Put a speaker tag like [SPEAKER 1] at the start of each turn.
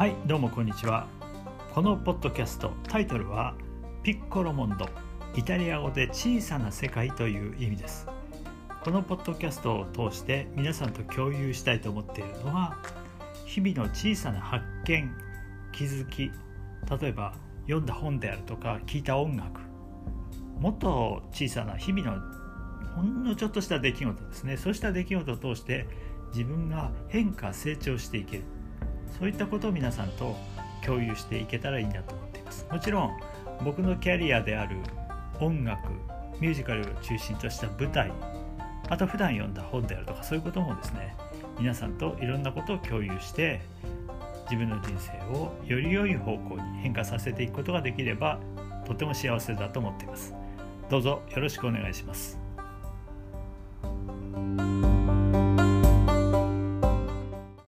[SPEAKER 1] はいどうもこんにちは。このポッドキャストタイトルはピッコロモンドイタリア語で小さな世界という意味です。このポッドキャストを通して皆さんと共有したいと思っているのは日々の小さな発見気づき例えば読んだ本であるとか聞いた音楽もっと小さな日々のほんのちょっとした出来事ですね。そうした出来事を通して自分が変化成長していける。そういったことを皆さんと共有していけたらいいなと思っています。もちろん僕のキャリアである音楽ミュージカルを中心とした舞台あと普段読んだ本であるとかそういうこともですね皆さんといろんなことを共有して自分の人生をより良い方向に変化させていくことができればとても幸せだと思っています。どうぞよろしくお願いします。